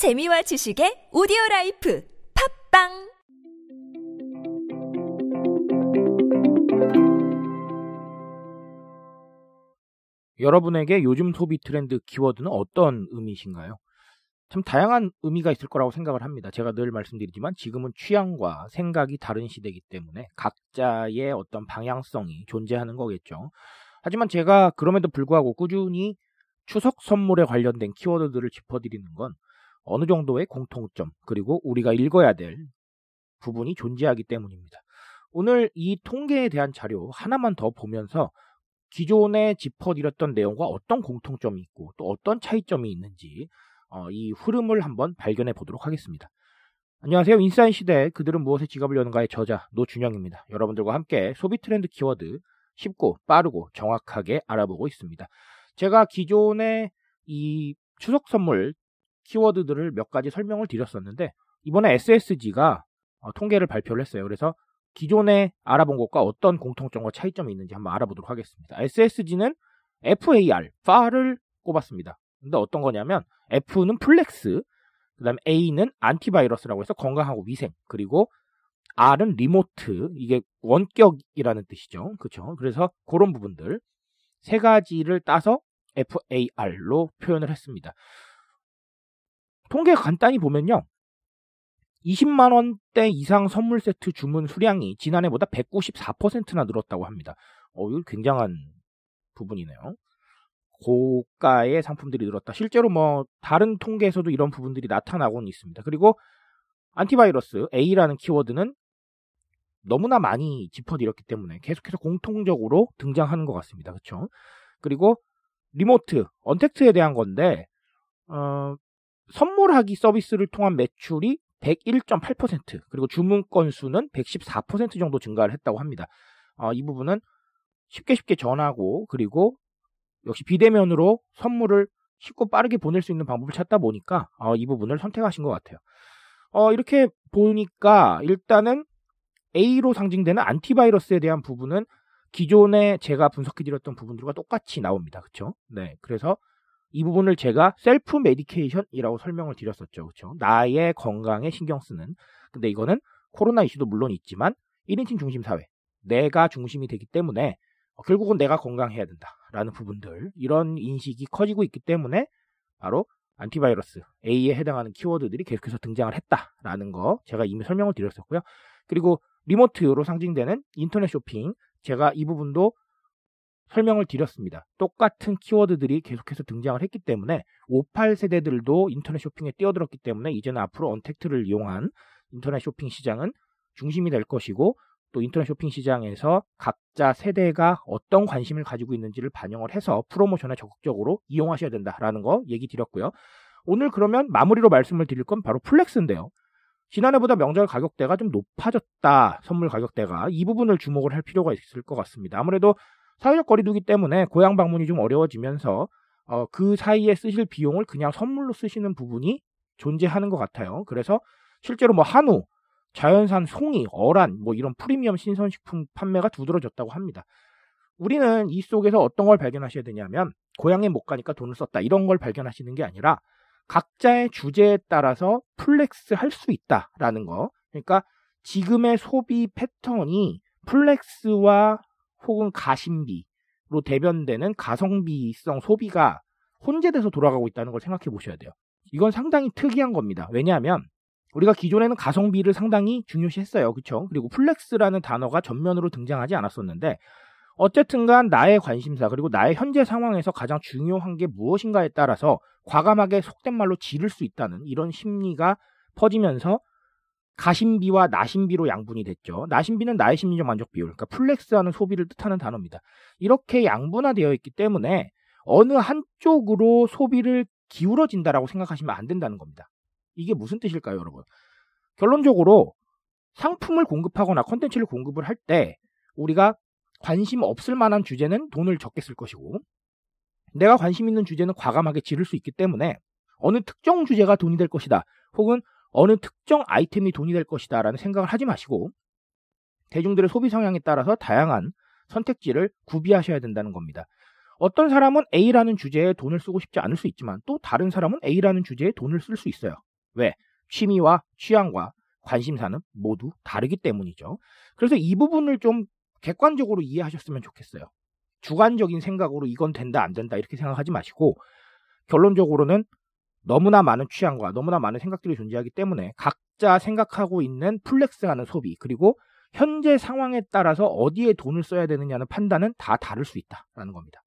재미와 지식의 오디오 라이프 팟빵 여러분에게 요즘 소비 트렌드 키워드는 어떤 의미이신가요? 참 다양한 의미가 있을 거라고 생각을 합니다. 제가 늘 말씀드리지만 지금은 취향과 생각이 다른 시대이기 때문에 각자의 어떤 방향성이 존재하는 거겠죠. 하지만 제가 그럼에도 불구하고 꾸준히 추석 선물에 관련된 키워드들을 짚어드리는 건 어느 정도의 공통점 그리고 우리가 읽어야 될 부분이 존재하기 때문입니다. 오늘 이 통계에 대한 자료 하나만 더 보면서 기존에 짚어드렸던 내용과 어떤 공통점이 있고 또 어떤 차이점이 있는지 어, 이 흐름을 한번 발견해 보도록 하겠습니다. 안녕하세요. 인사인 시대 그들은 무엇에 지갑을 여는가의 저자 노준영입니다. 여러분들과 함께 소비 트렌드 키워드 쉽고 빠르고 정확하게 알아보고 있습니다. 제가 기존에 이 추석 선물 키워드들을 몇 가지 설명을 드렸었는데 이번에 SSG가 어, 통계를 발표를 했어요. 그래서 기존에 알아본 것과 어떤 공통점과 차이점이 있는지 한번 알아보도록 하겠습니다. SSG는 FAR, FAR을 꼽았습니다. 근데 어떤 거냐면 F는 flex, 그 다음에 A는 안티바이러스라고 해서 건강하고 위생, 그리고 R은 리모트, 이게 원격이라는 뜻이죠. 그렇죠? 그래서 그런 부분들 세 가지를 따서 FAR로 표현을 했습니다. 통계 간단히 보면요. 20만 원대 이상 선물 세트 주문 수량이 지난해보다 194%나 늘었다고 합니다. 어, 이거 굉장한 부분이네요. 고가의 상품들이 늘었다. 실제로 뭐 다른 통계에서도 이런 부분들이 나타나고는 있습니다. 그리고 안티바이러스 A라는 키워드는 너무나 많이 짚어드렸기 때문에 계속해서 공통적으로 등장하는 것 같습니다. 그렇죠? 그리고 리모트, 언택트에 대한 건데 어, 선물하기 서비스를 통한 매출이 101.8% 그리고 주문 건수는 114% 정도 증가를 했다고 합니다. 어, 이 부분은 쉽게 쉽게 전하고 그리고 역시 비대면으로 선물을 쉽고 빠르게 보낼 수 있는 방법을 찾다 보니까 어, 이 부분을 선택하신 것 같아요. 어, 이렇게 보니까 일단은 A로 상징되는 안티바이러스에 대한 부분은 기존에 제가 분석해드렸던 부분들과 똑같이 나옵니다. 그렇죠? 네, 그래서 이 부분을 제가 self-medication이라고 설명을 드렸었죠. 그렇죠? 나의 건강에 신경 쓰는. 근데 이거는 코로나 이슈도 물론 있지만 1인칭 중심 사회. 내가 중심이 되기 때문에 결국은 내가 건강해야 된다라는 부분들 이런 인식이 커지고 있기 때문에 바로 안티바이러스 A에 해당하는 키워드들이 계속해서 등장을 했다라는 거 제가 이미 설명을 드렸었고요. 그리고 리모트로 상징되는 인터넷 쇼핑 제가 이 부분도 설명을 드렸습니다. 똑같은 키워드들이 계속해서 등장을 했기 때문에 58 세대들도 인터넷 쇼핑에 뛰어들었기 때문에 이제는 앞으로 언택트를 이용한 인터넷 쇼핑 시장은 중심이 될 것이고 또 인터넷 쇼핑 시장에서 각자 세대가 어떤 관심을 가지고 있는지를 반영을 해서 프로모션에 적극적으로 이용하셔야 된다라는 거 얘기 드렸고요. 오늘 그러면 마무리로 말씀을 드릴 건 바로 flex인데요. 지난해보다 명절 가격대가 좀 높아졌다. 선물 가격대가 이 부분을 주목을 할 필요가 있을 것 같습니다. 아무래도 사회적 거리두기 때문에 고향 방문이 좀 어려워지면서 어, 그 사이에 쓰실 비용을 그냥 선물로 쓰시는 부분이 존재하는 것 같아요. 그래서 실제로 뭐 한우, 자연산 송이, 어란 뭐 이런 프리미엄 신선식품 판매가 두드러졌다고 합니다. 우리는 이 속에서 어떤 걸 발견하셔야 되냐면 고향에 못 가니까 돈을 썼다 이런 걸 발견하시는 게 아니라 각자의 주제에 따라서 flex 할 수 있다라는 거. 그러니까 지금의 소비 패턴이 flex와 혹은 가심비로 대변되는 가성비성 소비가 혼재돼서 돌아가고 있다는 걸 생각해 보셔야 돼요. 이건 상당히 특이한 겁니다. 왜냐하면 우리가 기존에는 가성비를 상당히 중요시했어요. 그렇죠? 그리고 flex라는 단어가 전면으로 등장하지 않았었는데 어쨌든간 나의 관심사 그리고 나의 현재 상황에서 가장 중요한 게 무엇인가에 따라서 과감하게 속된 말로 지를 수 있다는 이런 심리가 퍼지면서 가심비와 나심비로 양분이 됐죠. 나심비는 나의 심리적 만족 비율, 그러니까 flex하는 소비를 뜻하는 단어입니다. 이렇게 양분화되어 있기 때문에 어느 한쪽으로 소비를 기울어진다라고 생각하시면 안 된다는 겁니다. 이게 무슨 뜻일까요, 여러분? 결론적으로 상품을 공급하거나 컨텐츠를 공급을 할 때 우리가 관심 없을 만한 주제는 돈을 적게 쓸 것이고 내가 관심 있는 주제는 과감하게 지를 수 있기 때문에 어느 특정 주제가 돈이 될 것이다. 혹은 어느 특정 아이템이 돈이 될 것이다 라는 생각을 하지 마시고 대중들의 소비 성향에 따라서 다양한 선택지를 구비하셔야 된다는 겁니다. 어떤 사람은 A라는 주제에 돈을 쓰고 싶지 않을 수 있지만 또 다른 사람은 A라는 주제에 돈을 쓸 수 있어요. 왜? 취미와 취향과 관심사는 모두 다르기 때문이죠. 그래서 이 부분을 좀 객관적으로 이해하셨으면 좋겠어요. 주관적인 생각으로 이건 된다 안 된다 이렇게 생각하지 마시고 결론적으로는 너무나 많은 취향과 너무나 많은 생각들이 존재하기 때문에 각자 생각하고 있는 flex하는 소비 그리고 현재 상황에 따라서 어디에 돈을 써야 되느냐는 판단은 다 다를 수 있다라는 겁니다.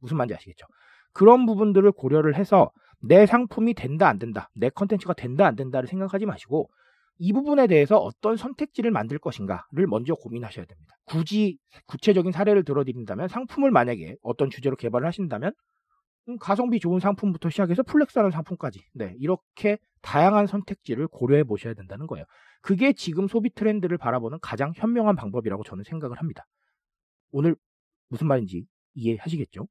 무슨 말인지 아시겠죠? 그런 부분들을 고려를 해서 내 상품이 된다 안 된다, 내 컨텐츠가 된다 안 된다를 생각하지 마시고 이 부분에 대해서 어떤 선택지를 만들 것인가를 먼저 고민하셔야 됩니다. 굳이 구체적인 사례를 들어드린다면 상품을 만약에 어떤 주제로 개발을 하신다면 음, 가성비 좋은 상품부터 시작해서 flex하는 상품까지 네 이렇게 다양한 선택지를 고려해 보셔야 된다는 거예요. 그게 지금 소비 트렌드를 바라보는 가장 현명한 방법이라고 저는 생각을 합니다. 오늘 무슨 말인지 이해하시겠죠?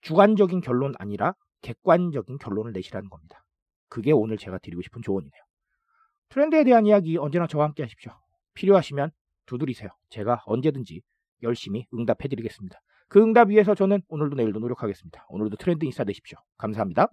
주관적인 결론 아니라 객관적인 결론을 내시라는 겁니다. 그게 오늘 제가 드리고 싶은 조언이네요. 트렌드에 대한 이야기 언제나 저와 함께 하십시오. 필요하시면 두드리세요. 제가 언제든지 열심히 응답해 드리겠습니다. 그 응답 위해서 저는 오늘도 내일도 노력하겠습니다. 오늘도 트렌드 인싸 되십시오. 감사합니다.